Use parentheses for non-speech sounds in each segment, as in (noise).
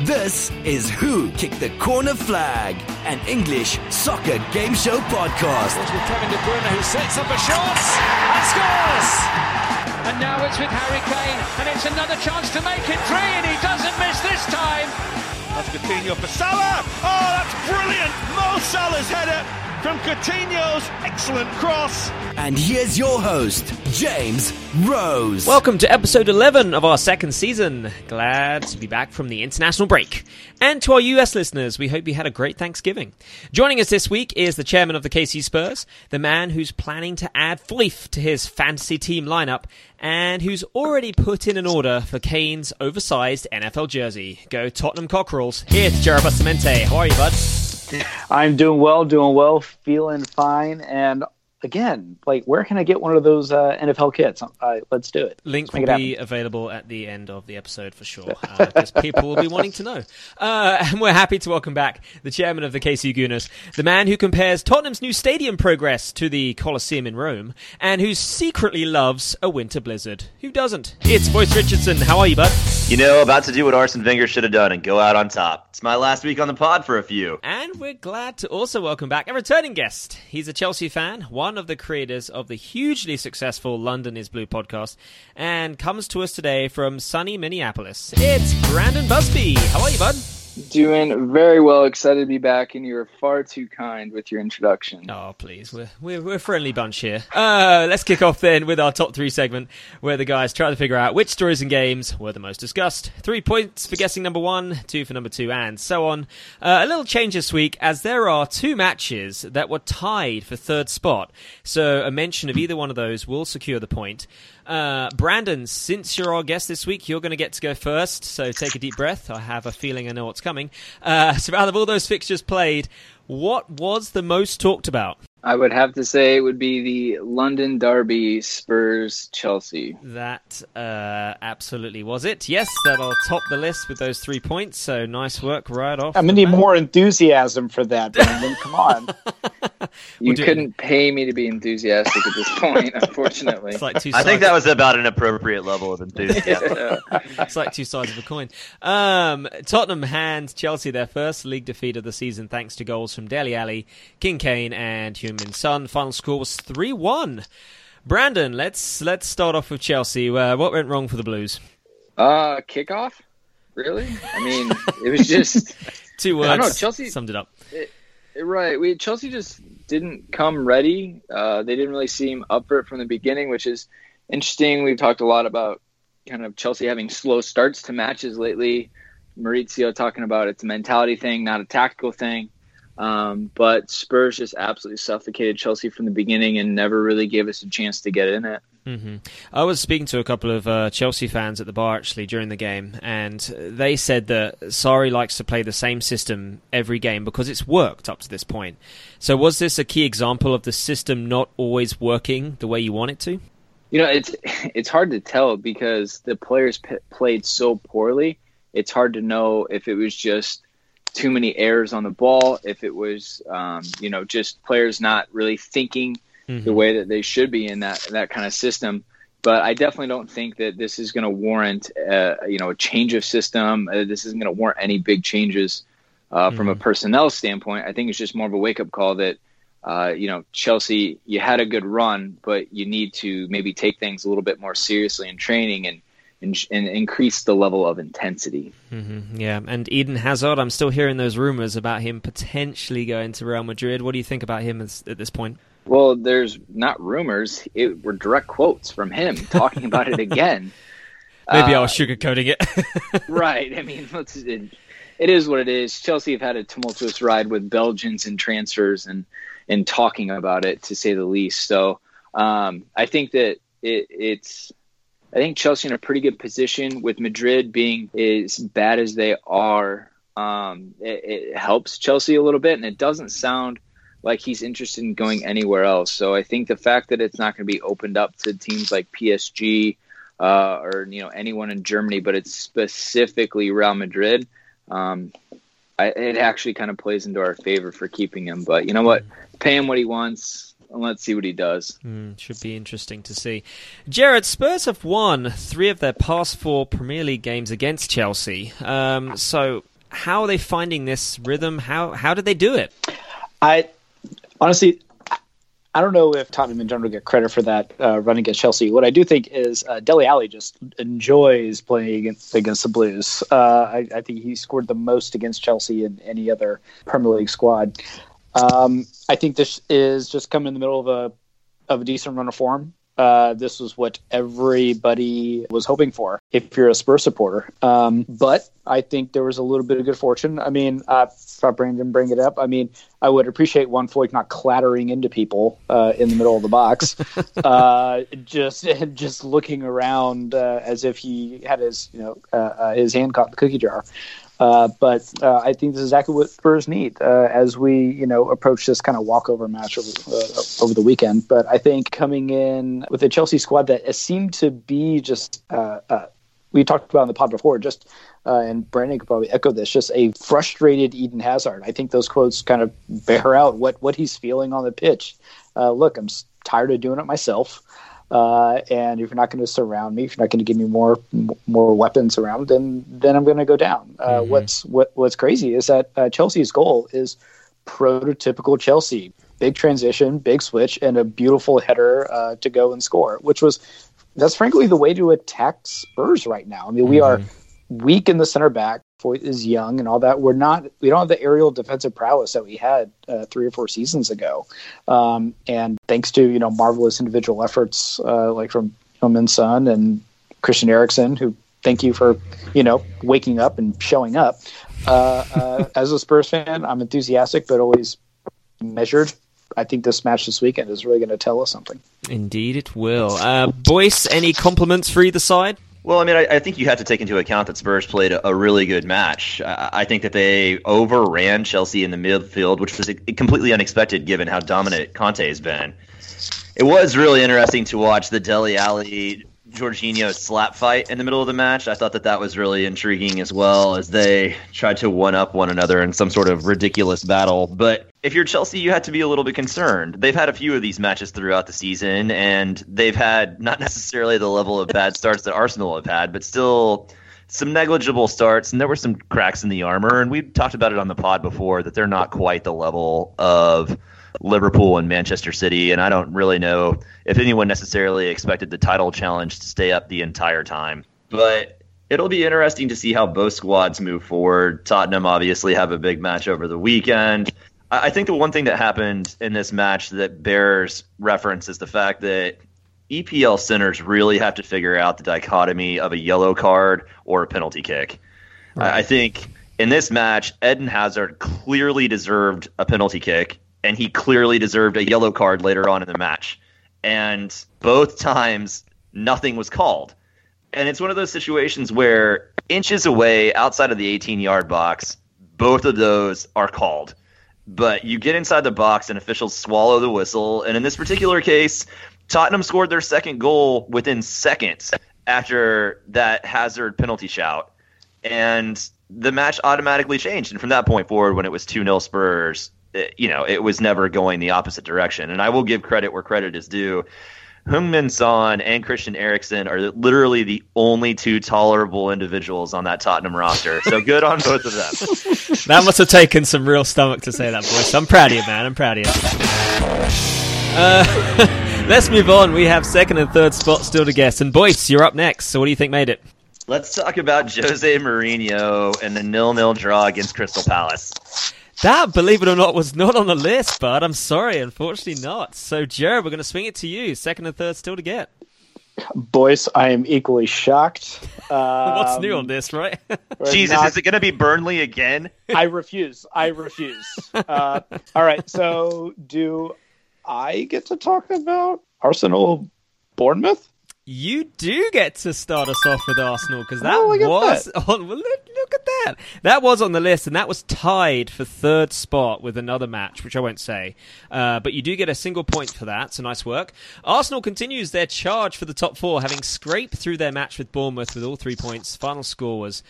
This is Who Kicked the Corner Flag, an English soccer game show podcast. It's with Kevin De Bruyne who sets up a shot and scores. And now it's with Harry Kane, and it's another chance to make it three, and he doesn't miss this time. That's Coutinho for Salah. Oh, that's brilliant! Mo Salah's header from Coutinho's excellent cross. And here's your host, James Rose. Welcome to episode 11 of our second season. Glad to be back from the international break. And to our US listeners, we hope you had a great Thanksgiving. Joining us this week is the chairman of the KC Spurs, the man who's planning to add Foyth to his fantasy team lineup, and who's already put in an order for Kane's oversized NFL jersey. Go Tottenham Cockerels. Here's Jared Bustamante. How are you, bud? I'm doing well, doing well, feeling fine, and again, like, where can I get one of those uh, NFL kits? Uh, let's do it. Link Let's will make be happen. available at the end of the episode for sure, (laughs) because people will be wanting to know. Uh, (laughs) and we're happy to welcome back the chairman of the KC Gooners, the man who compares Tottenham's new stadium progress to the Colosseum in Rome, and who secretly loves a winter blizzard. Who doesn't? It's Boyce Richardson. How are you, bud? You know, about to do what Arsene Wenger should have done and go out on top. It's my last week on the pod for a few. And we're glad to also welcome back a returning guest. He's a Chelsea fan, one of the creators of the hugely successful London is Blue podcast, and comes to us today from sunny Minneapolis. It's Brandon Busby. How are you, bud? Doing very well. Excited to be back, and you're far too kind with your introduction. Oh, please. We're, we're, we're a friendly bunch here. Uh, let's kick off then with our top three segment, where the guys try to figure out which stories and games were the most discussed. Three points for guessing number one, two for number two, and so on. Uh, a little change this week, as there are two matches that were tied for third spot. So a mention of either one of those will secure the point. Uh, Brandon, since you're our guest this week, you're going to get to go first. So take a deep breath. I have a feeling I know what's coming. Uh, (laughs) so out of all those fixtures played, what was the most talked about? I would have to say it would be the London Derby Spurs Chelsea. That uh, absolutely was it. Yes, that'll top the list with those three points. So nice work right off. I'm gonna need more enthusiasm for that, Brandon. Come on. (laughs) You do- couldn't pay me to be enthusiastic at this point, (laughs) unfortunately. It's like two. I think that was about an appropriate level of enthusiasm. (laughs) it's like two sides of a coin. Um, Tottenham hand Chelsea their first league defeat of the season thanks to goals from Dele Alli, King Kane, and Heung-min Son. Final score was three one. Brandon, let's let's start off with Chelsea. Uh, what went wrong for the Blues? Uh, kickoff? Really? I mean, it was just (laughs) Two words. I don't know, Chelsea- summed it up. right. We Chelsea just didn't come ready. Uh, they didn't really seem up for it from the beginning, which is interesting. We've talked a lot about kind of Chelsea having slow starts to matches lately. Maurizio talking about it's a mentality thing, not a tactical thing. Um, but Spurs just absolutely suffocated Chelsea from the beginning and never really gave us a chance to get in it. hmm I was speaking to a couple of uh, Chelsea fans at the bar actually during the game, and they said that Sarri likes to play the same system every game because it's worked up to this point. So, was this a key example of the system not always working the way you want it to? You know, it's (laughs) it's hard to tell because the players p- played so poorly. It's hard to know if it was just too many errors on the ball, if it was, um, you know, just players not really thinking the way that they should be in that that kind of system. But I definitely don't think that this is going to warrant, uh, you know, a change of system. Uh, this isn't going to warrant any big changes uh, from a personnel standpoint. I think it's just more of a wake up call that, uh, you know, Chelsea, you had a good run, but you need to maybe take things a little bit more seriously in training and and, and increase the level of intensity. Mm-hmm. Yeah, and Eden Hazard, I'm still hearing those rumors about him potentially going to Real Madrid. What do you think about him as, at this point? Well, there's not rumors; it were direct quotes from him talking about it again. (laughs) Maybe I Uh, was sugarcoating it. (laughs) right. I mean, let's, it, it is what it is. Chelsea have had a tumultuous ride with Belgians and transfers and and talking about it to say the least. So um, I think that it, it's. I think Chelsea in a pretty good position with Madrid being as bad as they are. Um, it, it helps Chelsea a little bit, and it doesn't sound like he's interested in going anywhere else. So I think the fact that it's not going to be opened up to teams like PSG uh, or you know anyone in Germany, but it's specifically Real Madrid. Um, I, it actually kind of plays into our favor for keeping him. But you know what? Pay him what he wants. And let's see what he does. Mm, should be interesting to see. Jared, Spurs have won three of their past four Premier League games against Chelsea. Um, so, how are they finding this rhythm? How how did they do it? I honestly, I don't know if Tottenham in general get credit for that uh, run against Chelsea. What I do think is uh, Dele Alli just enjoys playing against, against the Blues. Uh, I, I, think he scored the most against Chelsea in any other Premier League squad. Um, I think this is just coming in the middle of a of a decent run of form. Uh, this was what everybody was hoping for if you're a Spurs supporter. Um, but I think there was a little bit of good fortune. I mean, uh, Brandon bring it up. I mean, I would appreciate one Foyth not clattering into people uh, in the middle of the box, (laughs) uh, just (laughs) just looking around uh, as if he had his you know uh, uh, his hand caught in the cookie jar. Uh, but uh, I think this is exactly what Spurs need uh, as we, you know, approach this kind of walkover match over, uh, over the weekend. But I think coming in with a Chelsea squad that seemed to be just, uh, we talked about in the pod before, just, and Brandon could probably echo this, just a frustrated Eden Hazard. I think those quotes kind of bear out what, what he's feeling on the pitch. look, I'm tired of doing it myself. Uh, and if you're not going to surround me, if you're not going to give me more more weapons around, then then I'm going to go down. Uh, mm-hmm. What's what what's crazy is that uh, Chelsea's goal is prototypical Chelsea: big transition, big switch, and a beautiful header uh, to go and score. Which was that's frankly the way to attack Spurs right now. I mean, we mm-hmm. are weak in the center back. Is young and all that. We're not. We don't have the aerial defensive prowess that we had uh, three or four seasons ago. Um, and thanks to you know marvelous individual efforts uh, like from Heung-min Son and Christian Eriksen, who thank you for you know waking up and showing up. Uh, uh as a Spurs fan, I'm enthusiastic but always measured. I think this match this weekend is really going to tell us something. Indeed, it will. Uh, Boyce, any compliments for either side? Well, I mean, I, I, think you have to take into account that Spurs played a, a really good match. I, I, think that they overran Chelsea in the midfield, which was completely unexpected given how dominant Kanté has been. It was really interesting to watch the Dele Alli Jorginho slap fight in the middle of the match. I thought that that was really intriguing as well as they tried to one up one another in some sort of ridiculous battle. But if you're Chelsea, you had to be a little bit concerned. They've had a few of these matches throughout the season, and they've had (laughs) not necessarily the level of bad starts that Arsenal have had, but still some negligible starts. And there were some cracks in the armor. And we talked about it on the pod before that they're not quite the level of Liverpool and Manchester City, and I don't really know if anyone necessarily expected the title challenge to stay up the entire time. But it'll be interesting to see how both squads move forward. Tottenham obviously have a big match over the weekend. I think the one thing that happened in this match that bears reference is the fact that EPL centers really have to figure out the dichotomy of a yellow card or a penalty kick. Right. I think in this match, Eden Hazard clearly deserved a penalty kick and he clearly deserved a yellow card later on in the match. And both times, nothing was called. And it's one of those situations where inches away outside of the 18 yard box, both of those are called. But you get inside the box and officials swallow the whistle. And in this particular case, Tottenham scored their second goal within seconds after that Hazard penalty shout. And the match automatically changed. And from that point forward, when it was 2 0 Spurs, you know, it was never going the opposite direction. And I will give credit where credit is due. Heung-min Son and Christian Eriksen are literally the only two tolerable individuals on that Tottenham roster. So good on both of them. (laughs) that must have taken some real stomach to say that, boys. I'm proud of you, man. I'm proud of you. Uh, (laughs) let's move on. We have second and third spots still to guess. And Boyce, you're up next. So what do you think made it? Let's talk about Jose Mourinho and the nil-nil draw against Crystal Palace. That, believe it or not, was not on the list, but I'm sorry, unfortunately not. So, Jared, we're going to swing it to you. Second and third still to get. Boyce, I am equally shocked. Um, (laughs) What's new on this, right? Jesus, not... is it going to be Burnley again? (laughs) I refuse. I refuse. Uh, all right, so do I get to talk about Arsenal Bournemouth? You do get to start us off with Arsenal because that oh, was that. on. Well, look, at that. That was on the list, and that was tied for third spot with another match, which I won't say. Uh, but you do get a single point for that, so nice work. Arsenal continues their charge for the top four, having scraped through their match with Bournemouth with all three points. Final score was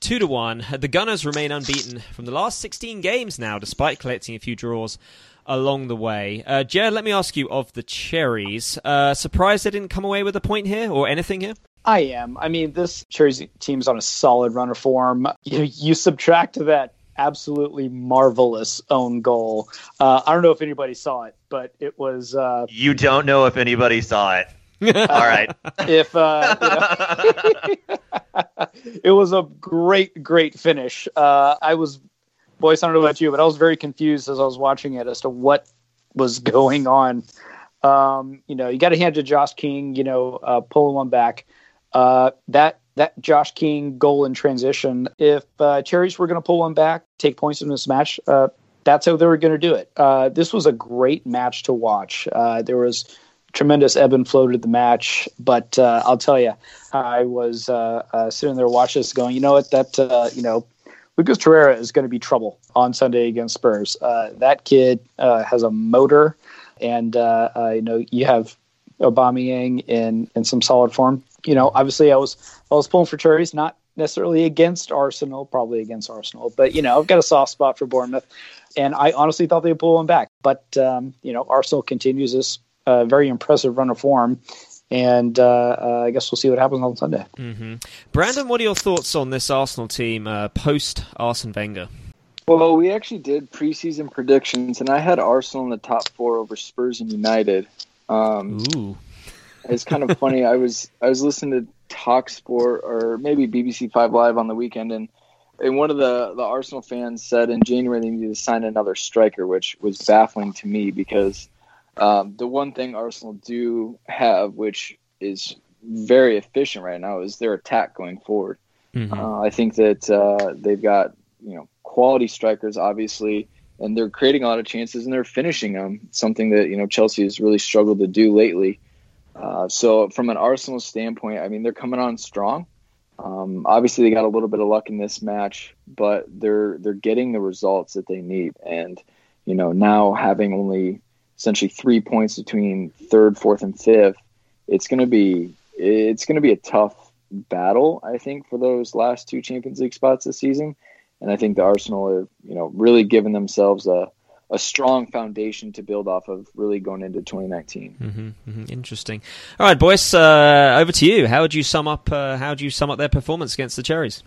two to one. The Gunners remain unbeaten from the last 16 games now, despite collecting a few draws along the way. Uh, Jared, let me ask you of the Cherries. Uh, surprised they didn't come away with a point here or anything here? I am. I mean, this Cherries team's on a solid run of form. You, you subtract that absolutely marvelous own goal. Uh, I don't know if anybody saw it, but it was. Uh, you don't know if anybody saw it. All right. (laughs) if uh, (laughs) it was a great, great finish. Uh, I was, boys, I don't know about you, but I was very confused as I was watching it as to what was going on. Um, you know, you got to hand to Josh King. You know, uh, pulling one back. Uh, that that Josh King goal in transition. If uh, Cherries were going to pull one back, take points in this match, uh, that's how they were going to do it. Uh, this was a great match to watch. Uh, there was tremendous ebb and flow to the match, but uh, I'll tell you, I was uh, sitting there watching this, going, you know what, that you know. Lucas Torreira is going to be trouble on Sunday against Spurs. that kid has a motor, and you know you have Aubameyang in in some solid form. You know, obviously I was I was pulling for cherries, not necessarily against Arsenal, probably against Arsenal, but you know I've got a soft spot for Bournemouth, and I honestly thought they'd pull them back. But um, you know Arsenal continues this uh, very impressive run of form. And uh, uh, I guess we'll see what happens on Sunday. Mm-hmm. Brandon, what are your thoughts on this Arsenal team uh, post Arsene Wenger? Well, we actually did preseason predictions, and I had Arsenal in the top four over Spurs and United. Um, Ooh. It's kind of funny. I was I was listening to Talk Sport or maybe BBC Five Live on the weekend, and and one of the the Arsenal fans said in January they needed to sign another striker, which was baffling to me because um, the one thing Arsenal do have, which is very efficient right now, is their attack going forward. Mm-hmm. Uh, I think that uh, they've got you know quality strikers, obviously and they're creating a lot of chances and they're finishing them. Something that you know Chelsea has really struggled to do lately. Uh, so from an Arsenal standpoint, I mean they're coming on strong. Um, obviously, they got a little bit of luck in this match, but they're they're getting the results that they need. And you know now having only essentially three points between third, fourth, and fifth, it's going to be it's going to be a tough battle. I think for those last two Champions League spots this season and I think the Arsenal have you know really given themselves a a strong foundation to build off of really going into 2019. Mm-hmm, mm-hmm. Interesting. All right, boys, uh, over to you. How would you sum up? Uh, how would you sum up their performance against the Cherries?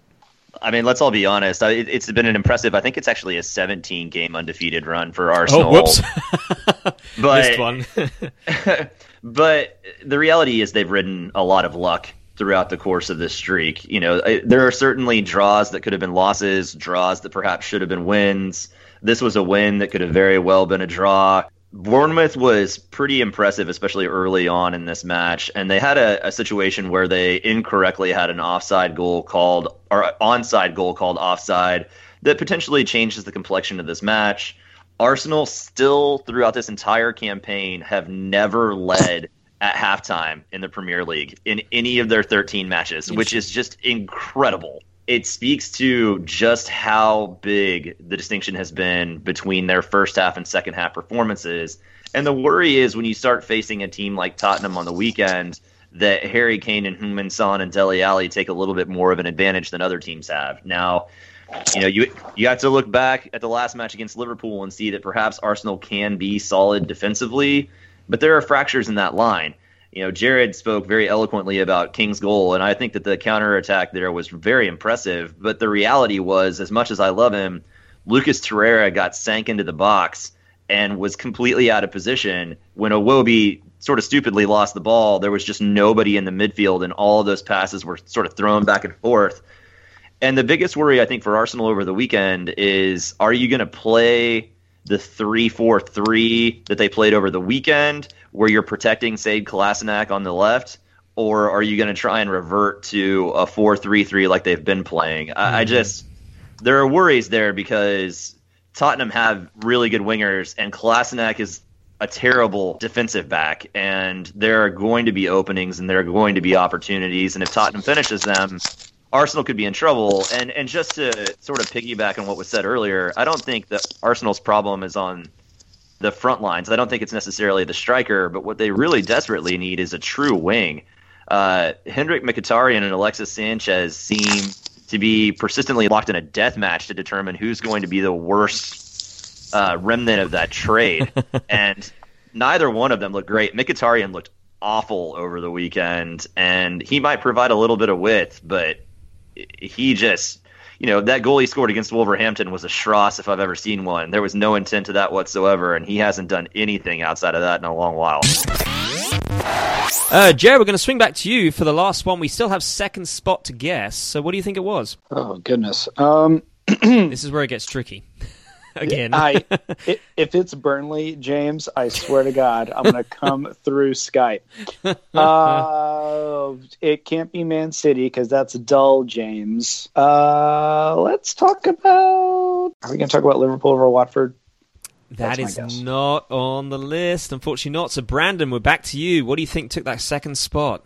I mean, let's all be honest. It, it's been an impressive. I think it's actually a 17 game undefeated run for Arsenal. Oh, whoops! (laughs) but, one. (laughs) (laughs) but the reality is they've ridden a lot of luck throughout the course of this streak. You know, there are certainly draws that could have been losses, draws that perhaps should have been wins. This was a win that could have very well been a draw. Bournemouth was pretty impressive, especially early on in this match, and they had a, a, situation where they incorrectly had an offside goal called or onside goal called offside that potentially changes the complexion of this match. Arsenal still throughout this entire campaign have never led at halftime in the Premier League in any of their 13 matches, which is just incredible. It speaks to just how big the distinction has been between their first half and second half performances. And the worry is when you start facing a team like Tottenham on the weekend that Harry Kane and Heung-min Son and Dele Alli take a little bit more of an advantage than other teams have. Now, you know, you you have to look back at the last match against Liverpool and see that perhaps Arsenal can be solid defensively, but there are fractures in that line. You know, Jared spoke very eloquently about King's goal, and I think that the counterattack there was very impressive. But the reality was, as much as I love him, Lucas Torreira got sank into the box and was completely out of position when Iwobi sort of stupidly lost the ball. There was just nobody in the midfield, and all of those passes were sort of thrown back and forth. And the biggest worry, I think, for Arsenal over the weekend is are you going to play the 3 4 3 that they played over the weekend, where you're protecting Sead Kolasinac on the left? Or are you going to try and revert to a 4 3 3 like they've been playing? Mm-hmm. I, I mm-hmm. just, there are worries there because Tottenham have really good wingers, and Kolasinac is a terrible defensive back, and there are going to be openings and there are going to be opportunities, and if Tottenham finishes them, Arsenal could be in trouble. And and just to sort of piggyback on what was said earlier, I don't think that Arsenal's problem is on the front lines. I don't think it's necessarily the striker, but what they really desperately need is a true wing. Uh, Henrikh Mkhitaryan and Alexis Sanchez seem to be persistently locked in a death match to determine who's going to be the worst uh, remnant of that trade. (laughs) and neither one of them looked great. Mkhitaryan looked awful over the weekend, and he might provide a little bit of width, but he just you know, that goal he scored against Wolverhampton was a Schross if I've ever seen one. There was no intent to that whatsoever, and he hasn't done anything outside of that in a long while. Uh, Jerry, we're going to swing back to you for the last one. We still have second spot to guess. So, what do you think it was? Oh goodness. Um, (clears throat) this is where it gets tricky. (laughs) (laughs) Again, (laughs) I if it's Burnley, James, I swear to God, I'm going to come (laughs) through Skype. Uh, it can't be Man City because that's dull, James. Uh, let's talk about. Are we going to talk about Liverpool over Watford? That is not on the list, unfortunately not. So, Brandon, we're back to you. What do you think took that second spot?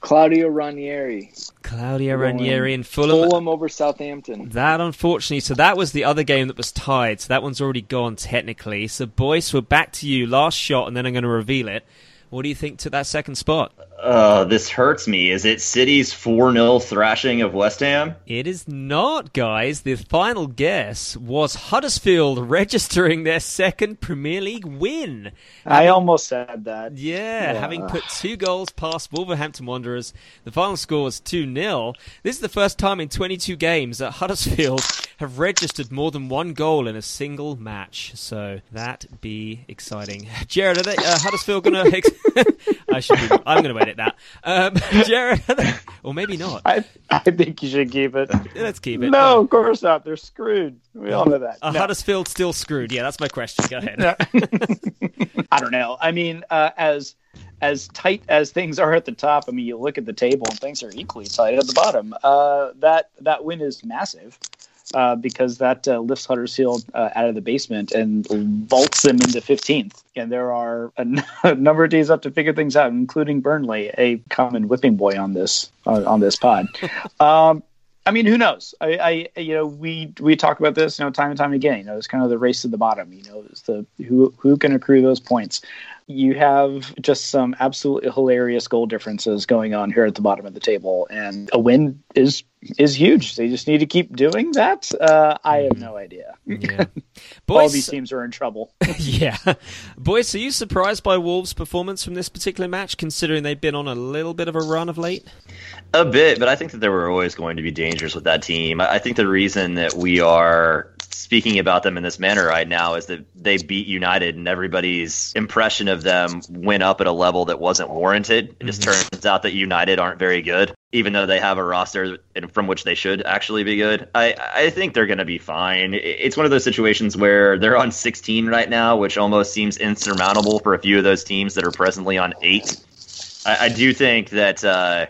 Claudio Ranieri. Claudio Ranieri and Fulham. Fulham over Southampton. That, unfortunately, so that was the other game that was tied. So that one's already gone technically. So, Boyce, we're back to you. Last shot, and then I'm going to reveal it. What do you think to that second spot? Uh, this hurts me. Is it City's 4 0 thrashing of West Ham? It is not, guys. The final guess was Huddersfield (laughs) registering their second Premier League win. I having, almost said that. Yeah, yeah, having put two goals past Wolverhampton Wanderers. The final score was 2 0. This is the first time in 22 games that Huddersfield have registered more than one goal in a single match. So that be exciting. (laughs) Jared, are they, uh, Huddersfield going (laughs) to. (laughs) I should be, I'm going to edit that. Um, Jared, or maybe not. I, I think you should keep it. Let's keep it. No, of course not. They're screwed. We all know that. Are no. Huddersfield still screwed? Yeah, that's my question. Go ahead. I don't know. I mean, uh, as as tight as things are at the top, I mean, you look at the table and things are equally tight at the bottom. Uh, that that win is massive uh, because that uh, lifts Huddersfield uh, out of the basement and vaults them into 15th. And there are a, n- (laughs) a number of days up to figure things out, including Burnley, a common whipping boy on this on this pod. (laughs) um, I mean, who knows? I, I, you know, we we talk about this, you know, time and time again. You know, it's kind of the race to the bottom. You know, it's the who who can accrue those points you have just some absolutely hilarious goal differences going on here at the bottom of the table, and a win is is huge. They just need to keep doing that. Uh, I have no idea. Yeah. (laughs) Boys, All these teams are in trouble. (laughs) yeah, boys, are you surprised by Wolves' performance from this particular match, considering they've been on a little bit of a run of late? A bit, but I think that there were always going to be dangers with that team. I think the reason that we are speaking about them in this manner right now is that they beat United and everybody's impression of them went up at a level that wasn't warranted. It just mm-hmm. turns out that United aren't very good, even though they have a roster from which they should actually be good. I, I think they're going to be fine. It's one of those situations where they're on 16 right now, which almost seems insurmountable for a few of those teams that are presently on eight. I, I do think that. Uh,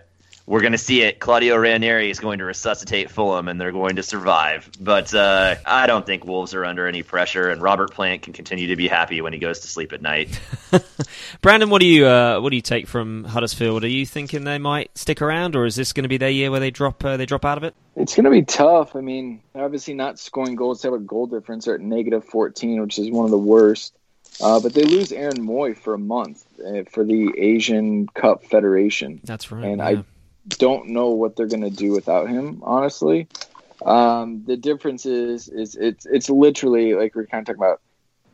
we're going to see it. Claudio Ranieri is going to resuscitate Fulham, and they're going to survive. But uh, I don't think Wolves are under any pressure, and Robert Plant can continue to be happy when he goes to sleep at night. (laughs) Brandon, what do you uh, what do you take from Huddersfield? Are you thinking they might stick around, or is this going to be their year where they drop uh, they drop out of it? It's going to be tough. I mean, obviously not scoring goals. They have a goal difference at negative fourteen, which is one of the worst. Uh, but they lose Aaron Mooy for a month uh, for the Asian Cup Federation. That's right. And yeah. I don't know what they're going to do without him, honestly. Um, the difference is, is it's it's literally like we're kind of talking about.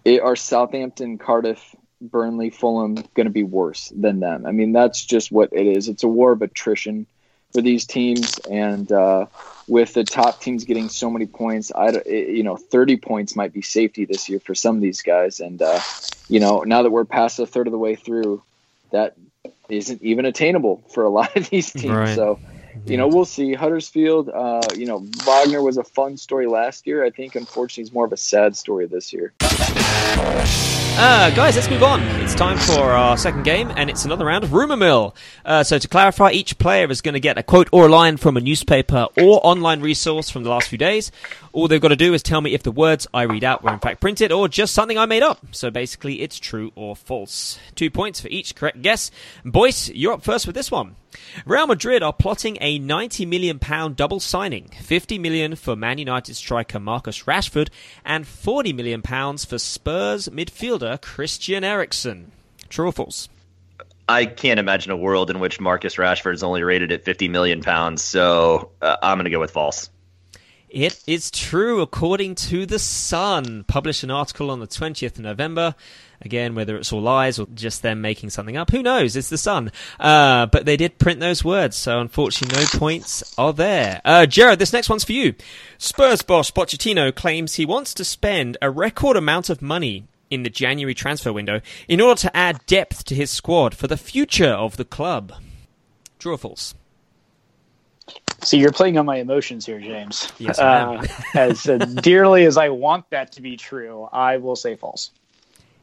It, are Southampton, Cardiff, Burnley, Fulham going to be worse than them? I mean, that's just what it is. It's a war of attrition for these teams, and uh, with the top teams getting so many points, I you know, thirty points might be safety this year for some of these guys, and uh, you know, now that we're past a third of the way through, that isn't even attainable for a lot of these teams. Right. So, you know, we'll see. Huddersfield, uh, you know, Wagner was a fun story last year. I think, unfortunately, it's more of a sad story this year. Uh, guys, let's move on. It's time for our second game, and it's another round of Rumour Mill. Uh, so, to clarify, each player is going to get a quote or a line from a newspaper or online resource from the last few days. All they've got to do is tell me if the words I read out were in fact printed or just something I made up. So, basically, it's true or false. Two points for each correct guess. Boyce, you're up first with this one. Real Madrid are plotting a 90 million pound double signing, 50 million for Man United striker Marcus Rashford and 40 million pounds for Spurs midfielder Christian Eriksen. True or false? I can't imagine a world in which Marcus Rashford is only rated at 50 million pounds. So uh, I'm going to go with false. It is true, according to The Sun. Published an article on the 20th of November. Again, whether it's all lies or just them making something up, who knows? It's The Sun. Uh, but they did print those words, so unfortunately no points are there. Uh, Jared, this next one's for you. Spurs boss Pochettino claims he wants to spend a record amount of money in the January transfer window in order to add depth to his squad for the future of the club. True or false? See, you're playing on my emotions here, James. Yes. Uh, (laughs) as dearly as I want that to be true, I will say false.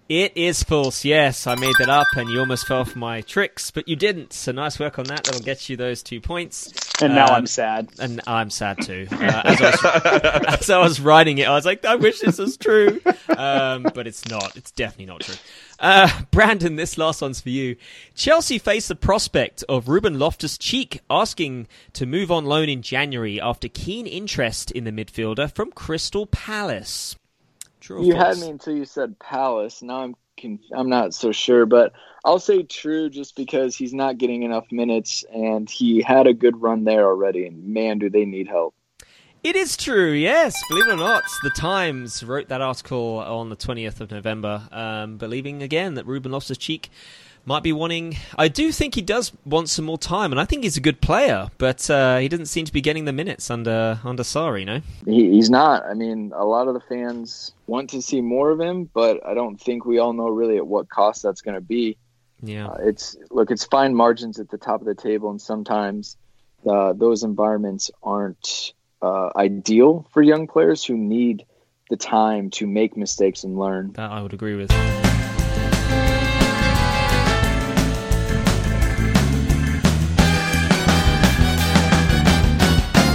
It is false, yes. I made that up and you almost fell for my tricks, but you didn't. So nice work on that. That'll get you those two points. And now Um, I'm sad. And I'm sad too. Uh, as, I was, (laughs) as I was writing it, I was like, I wish this was true. Um, but it's not. It's definitely not true. Uh, Brandon, this last one's for you. Chelsea face the prospect of Ruben Loftus Cheek asking to move on loan in January after keen interest in the midfielder from Crystal Palace. True You had me until you said Palace. Now I'm conf- I'm not so sure, but I'll say true just because he's not getting enough minutes and he had a good run there already. And man, do they need help. It is true, yes. Believe it or not, the Times wrote that article on the 20th of November, um, believing again that Ruben Loftus Cheek might be wanting. I do think he does want some more time, and I think he's a good player, but uh, he doesn't seem to be getting the minutes under under Sarri, no? He, he's not. I mean, a lot of the fans want to see more of him, but I don't think we all know really at what cost that's going to be. Yeah. Uh, it's look, it's fine margins at the top of the table, and sometimes uh, those environments aren't uh, ideal for young players who need the time to make mistakes and learn. That I would agree with.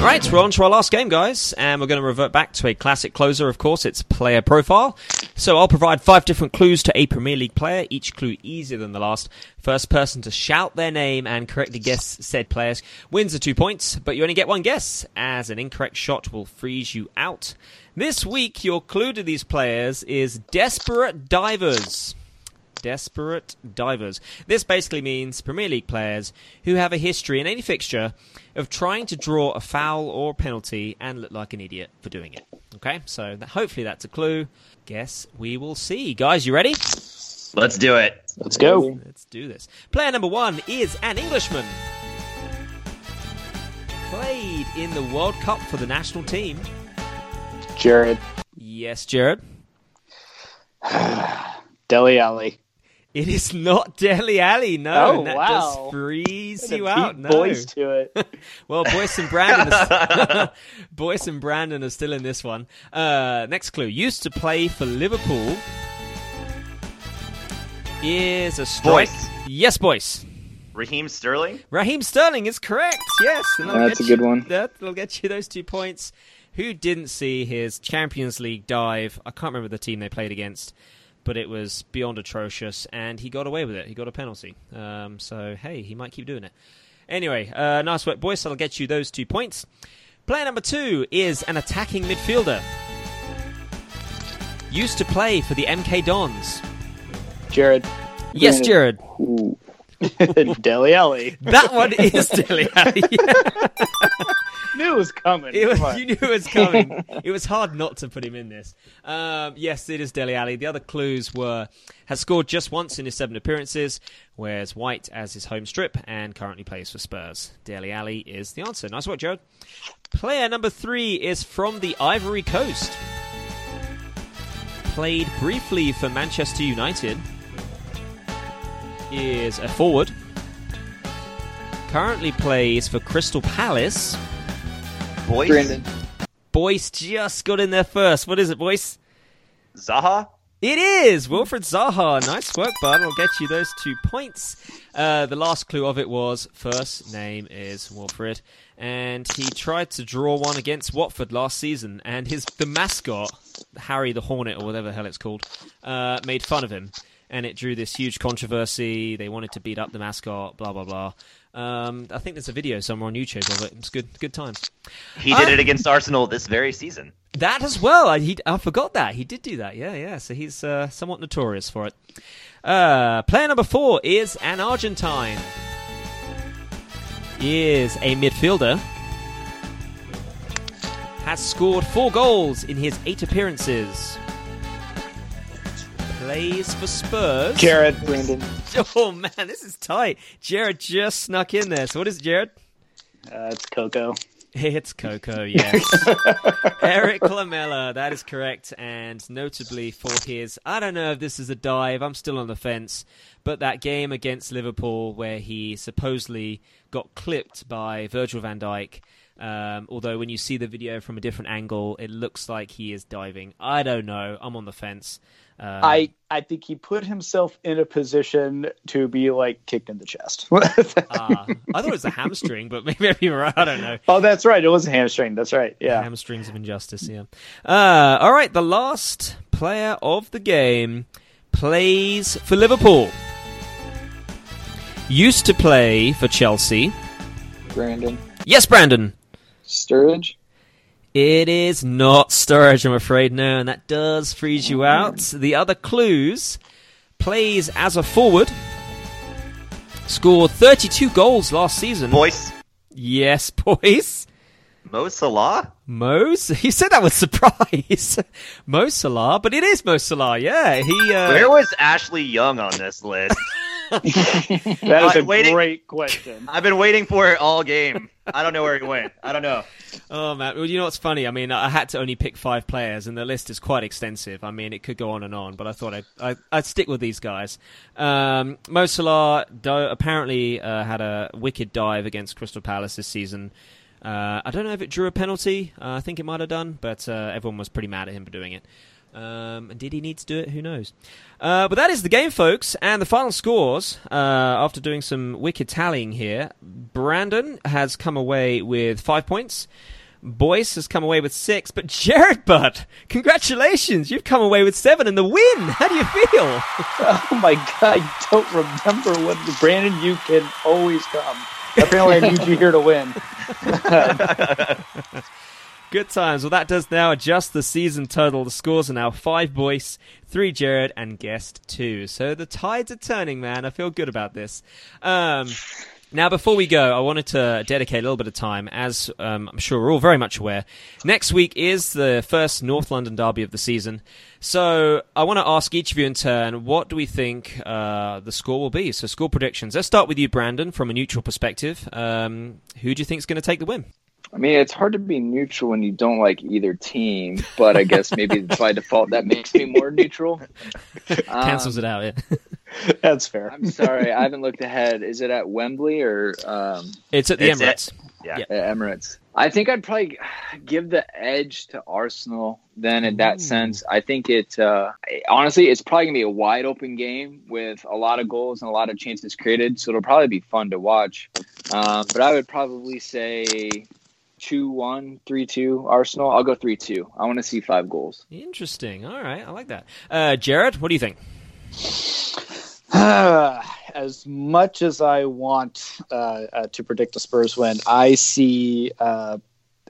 Right, we're on to our last game, guys, and we're going to revert back to a classic closer, of course. It's player profile. So I'll provide five different clues to a Premier League player, each clue easier than the last. First person to shout their name and correctly guess said players wins the two points, but you only get one guess, as an incorrect shot will freeze you out. This week, your clue to these players is Desperate Divers. Desperate Divers. This basically means Premier League players who have a history in any fixture of trying to draw a foul or penalty and look like an idiot for doing it. Okay, so that, hopefully that's a clue. Guess we will see. Guys, you ready? Let's do it. Let's go. Let's do this. Player number one is an Englishman. Played in the World Cup for the national team. Jared Yes, Jared. (sighs) Dele Alli. It is not (laughs) Dele Alli, no. Oh, and that wow. does freeze you out. Beat No. boys to it. (laughs) Well, Boyce and Brandon, are, (laughs) Boyce and Brandon are still in this one. Uh, next clue: used to play for Liverpool. Is a strike. Boyce? Yes, Boyce. Raheem Sterling? Raheem Sterling is correct. Yes, and that'll That's get a good you- one. That'll get you those two points. Who didn't see his Champions League dive? I can't remember the team they played against, but it was beyond atrocious, and he got away with it. He got a penalty. Um, so hey, he might keep doing it. Anyway, uh, nice work, boys. That'll get you those two points. Player number two is an attacking midfielder. Used to play for the MK Dons. Jared Yes, Jared. (laughs) Dele Alli. That one is Dele Alli. (laughs) Knew it was coming. It was, you knew it was coming. (laughs) it was hard not to put him in this. Um, yes, it is Dele Alli. The other clues were has scored just once in his seven appearances, wears white as his home strip, and currently plays for Spurs. Dele Alli is the answer. Nice work, Jared. Player number three is from the Ivory Coast. Played briefly for Manchester United. Is a forward. Currently plays for Crystal Palace. Boyce? Brandon. Boyce just got in there first. What is it, Boyce? Zaha? It is Wilfried Zaha. Nice work, bud. I'll get you those two points. Uh, the last clue of it was first name is Wilfried, and he tried to draw one against Watford last season, and his the mascot Harry the Hornet or whatever the hell it's called uh, made fun of him, and it drew this huge controversy. They wanted to beat up the mascot. Blah blah blah. Um, I think there's a video somewhere on YouTube of it. It's good, good times. He did it against Arsenal this very season. That as well. I, he, I forgot that. He did do that. Yeah, yeah. So he's uh, somewhat notorious for it. Uh, player number four is an Argentine. Is a midfielder. Has scored four goals in his eight appearances. Plays for Spurs. Jared Brandon. (laughs) Oh man, this is tight. Jared just snuck in there. So what is it, Jared? Uh, it's Coco. It's Coco, (laughs) yes. Erik Lamela, that is correct. And notably for his, I don't know if this is a dive, I'm still on the fence, but that game against Liverpool where he supposedly got clipped by Virgil van Dijk. Um, although when you see the video from a different angle, it looks like he is diving. I don't know. I'm on the fence. Uh, I I think he put himself in a position to be like kicked in the chest. (laughs) uh, I thought it was a hamstring, but maybe you're right. I don't know. oh, that's right. It was a hamstring. That's right. Yeah. Hamstrings of injustice. Yeah. Uh, all right. The last player of the game plays for Liverpool. Used to play for Chelsea. Brandon Yes, Brandon. Sturridge. It is not Sturridge, I'm afraid, no, and that does freeze you out. The other clues plays as a forward, scored 32 goals last season. Boyce, Yes, (laughs) boys. Mo Salah. Mo, he (laughs) said that with surprise. (laughs) Mo Salah, but it is Mo Salah, yeah. He, uh, Where was Ashley Young on this list? That is a waiting- great question. I've been waiting for it all game. I don't know where he went. I don't know. Oh man, well, you know what's funny? I mean, I had to only pick five players, and the list is quite extensive. I mean, it could go on and on, but I thought I'd, I, I'd stick with these guys. Um, Mo Salah do, apparently uh, had a wicked dive against Crystal Palace this season. Uh, I don't know if it drew a penalty. Uh, I think it might have done, but uh, everyone was pretty mad at him for doing it. Um, and did he need to do it? Who knows? Uh, but that is the game, folks. And the final scores, uh, after doing some wicked tallying here, Brandon has come away with five points. Boyce has come away with six. But Jared Butt, congratulations! You've come away with seven and the win. How do you feel? (laughs) Oh my god, I don't remember what Brandon. You can always come. Apparently, I need you here to win. (laughs) (laughs) Good times. Well, that does now adjust the season total. The scores are now five Boyce, three Jared, and guest two. So the tides are turning, man. I feel good about this. Um, now, before we go, I wanted to dedicate a little bit of time, as um, I'm sure we're all very much aware. Next week is the first North London derby of the season. So I want to ask each of you in turn, what do we think uh, the score will be? So, score predictions. Let's start with you, Brandon, from a neutral perspective. Um, who do you think is going to take the win? I mean, it's hard to be neutral when you don't like either team, but I guess maybe (laughs) by default that makes me more neutral. (laughs) Cancels it out, yeah. (laughs) That's fair. I'm sorry, I haven't looked ahead. Is it at Wembley or um, It's at the It's Emirates. Yeah. Yeah. at Emirates? I think I'd probably give the edge to Arsenal. Then, in that sense, I think it. Uh, honestly, it's probably gonna be a wide open game with a lot of goals and a lot of chances created. So it'll probably be fun to watch. Um, but I would probably say. 2 1, 3 2 Arsenal. I'll go 3 2. I want to see five goals. Interesting. All right, I like that. Uh, Jared, what do you think? (sighs) as much as I want uh, uh, to predict a Spurs win, I see uh,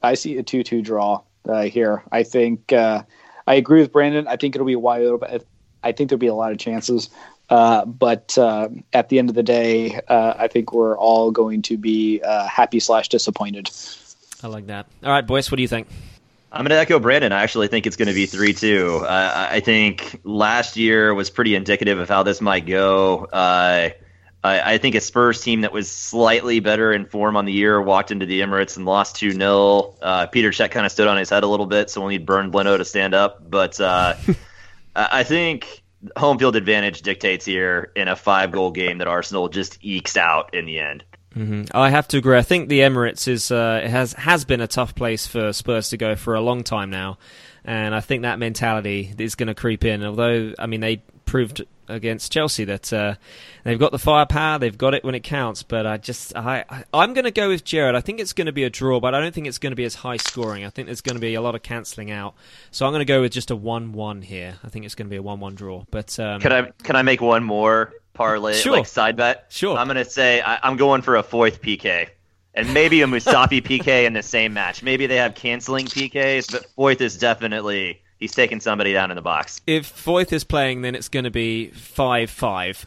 I see a two-two draw uh, here. I think uh, I agree with Brandon. I think it'll be a wide open. I think there'll be a lot of chances, uh, but uh, at the end of the day, uh, I think we're all going to be uh, happy slash disappointed. I like that. All right, boys, what do you think? I'm going to echo Brandon. I actually think it's going to be 3 2. Uh, I think last year was pretty indicative of how this might go. Uh, I, I think a Spurs team that was slightly better in form on the year walked into the Emirates and lost 2 0. Uh, Petr Cech kind of stood on his head a little bit, so we'll need Bernd Leno to stand up. But uh, (laughs) I I think home field advantage dictates here in a five goal game that Arsenal just ekes out in the end. I have to agree. I think the Emirates is uh, has has been a tough place for Spurs to go for a long time now, and I think that mentality is going to creep in. Although, I mean, they proved against Chelsea that uh, they've got the firepower, they've got it when it counts. But I just, I, I I'm going to go with Jared. I think it's going to be a draw, but I don't think it's going to be as high scoring. I think there's going to be a lot of cancelling out. So I'm going to go with just a one-one here. I think it's going to be a one-one draw. But um, Can I can I make one more parlay Sure. like side bet? Sure. I'm gonna say I, I'm going for a fourth PK. and maybe a Mustafi (laughs) PK in the same match. Maybe they have canceling PKs, but Foyth is definitely he's taking somebody down in the box. If Foyth is playing, then it's going to be five five.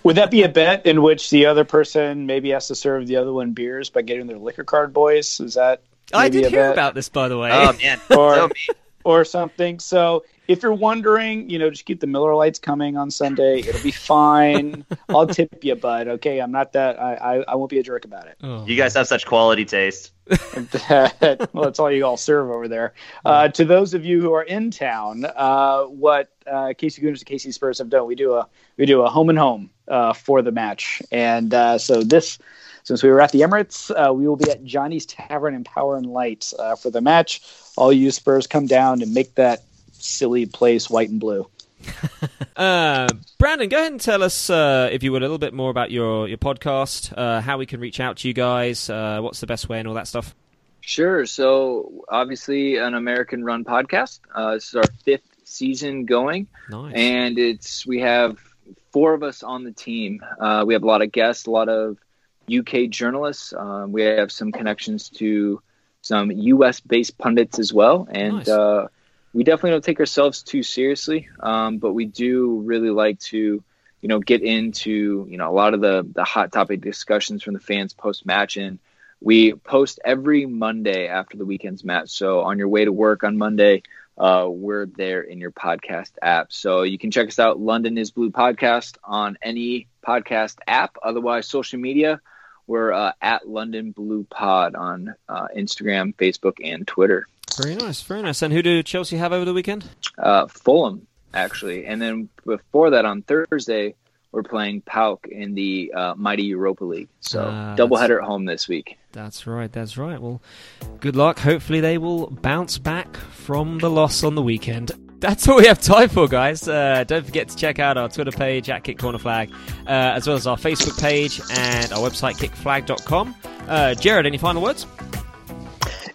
(laughs) Would that be a bet in which the other person maybe has to serve the other one beers by getting their liquor card, boys? Is that? I maybe did a hear bet? about this, by the way. Oh man, Or- so mean. Or something. So if you're wondering, you know, just keep the Miller Lights coming on Sunday. It'll be fine. (laughs) I'll tip you, bud. Okay, I'm not that. I I, I won't be a jerk about it. Oh. you guys have such quality taste. That- (laughs) well, that's all you all serve over there. Uh, to those of you who are in town, uh, what uh, KC Gooners and KC Spurs have done, we do a we do a home and home uh, for the match, and uh, so this. Since we were at the Emirates, uh, we will be at Johnny's Tavern in Power and Light uh, for the match. All you Spurs come down and make that silly place white and blue. (laughs) Uh, Brandon, go ahead and tell us, uh, if you would, a little bit more about your your podcast, uh, how we can reach out to you guys, uh, what's the best way, and all that stuff. Sure. So obviously, an American run podcast. Uh, this is our fifth season going, Nice. and it's we have four of us on the team. Uh, we have a lot of guests, a lot of UK journalists. Um, we have some connections to some US based pundits as well, and Nice. uh, we definitely don't take ourselves too seriously, um, but we do really like to. You know, get into you know a lot of the the hot topic discussions from the fans post match, and we post every Monday after the weekend's match. So on your way to work on Monday, uh, we're there in your podcast app. So you can check us out, London is Blue Podcast, on any podcast app. Otherwise, social media, we're uh, at London Blue Pod on uh, Instagram, Facebook, and Twitter. Very nice, very nice. And who do Chelsea have over the weekend? Uh, Fulham, actually. And then before that, on Thursday, we're playing PAOK in the uh, Mighty Europa League. So Ah, doubleheader at home this week. That's right, that's right. Well, good luck. Hopefully, they will bounce back from the loss on the weekend. That's all we have time for, guys. Uh, don't forget to check out our Twitter page at Kick Corner Flag, uh, as well as our Facebook page and our website, kickflag.com. Uh, Jared, any final words?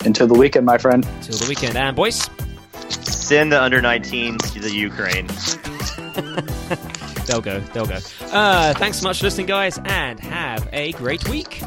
Until the weekend, my friend. Till the weekend. And, boys, Send the under 19s to the Ukraine. (laughs) they'll go, they'll go. Uh, thanks so much for listening, guys, and have a great week.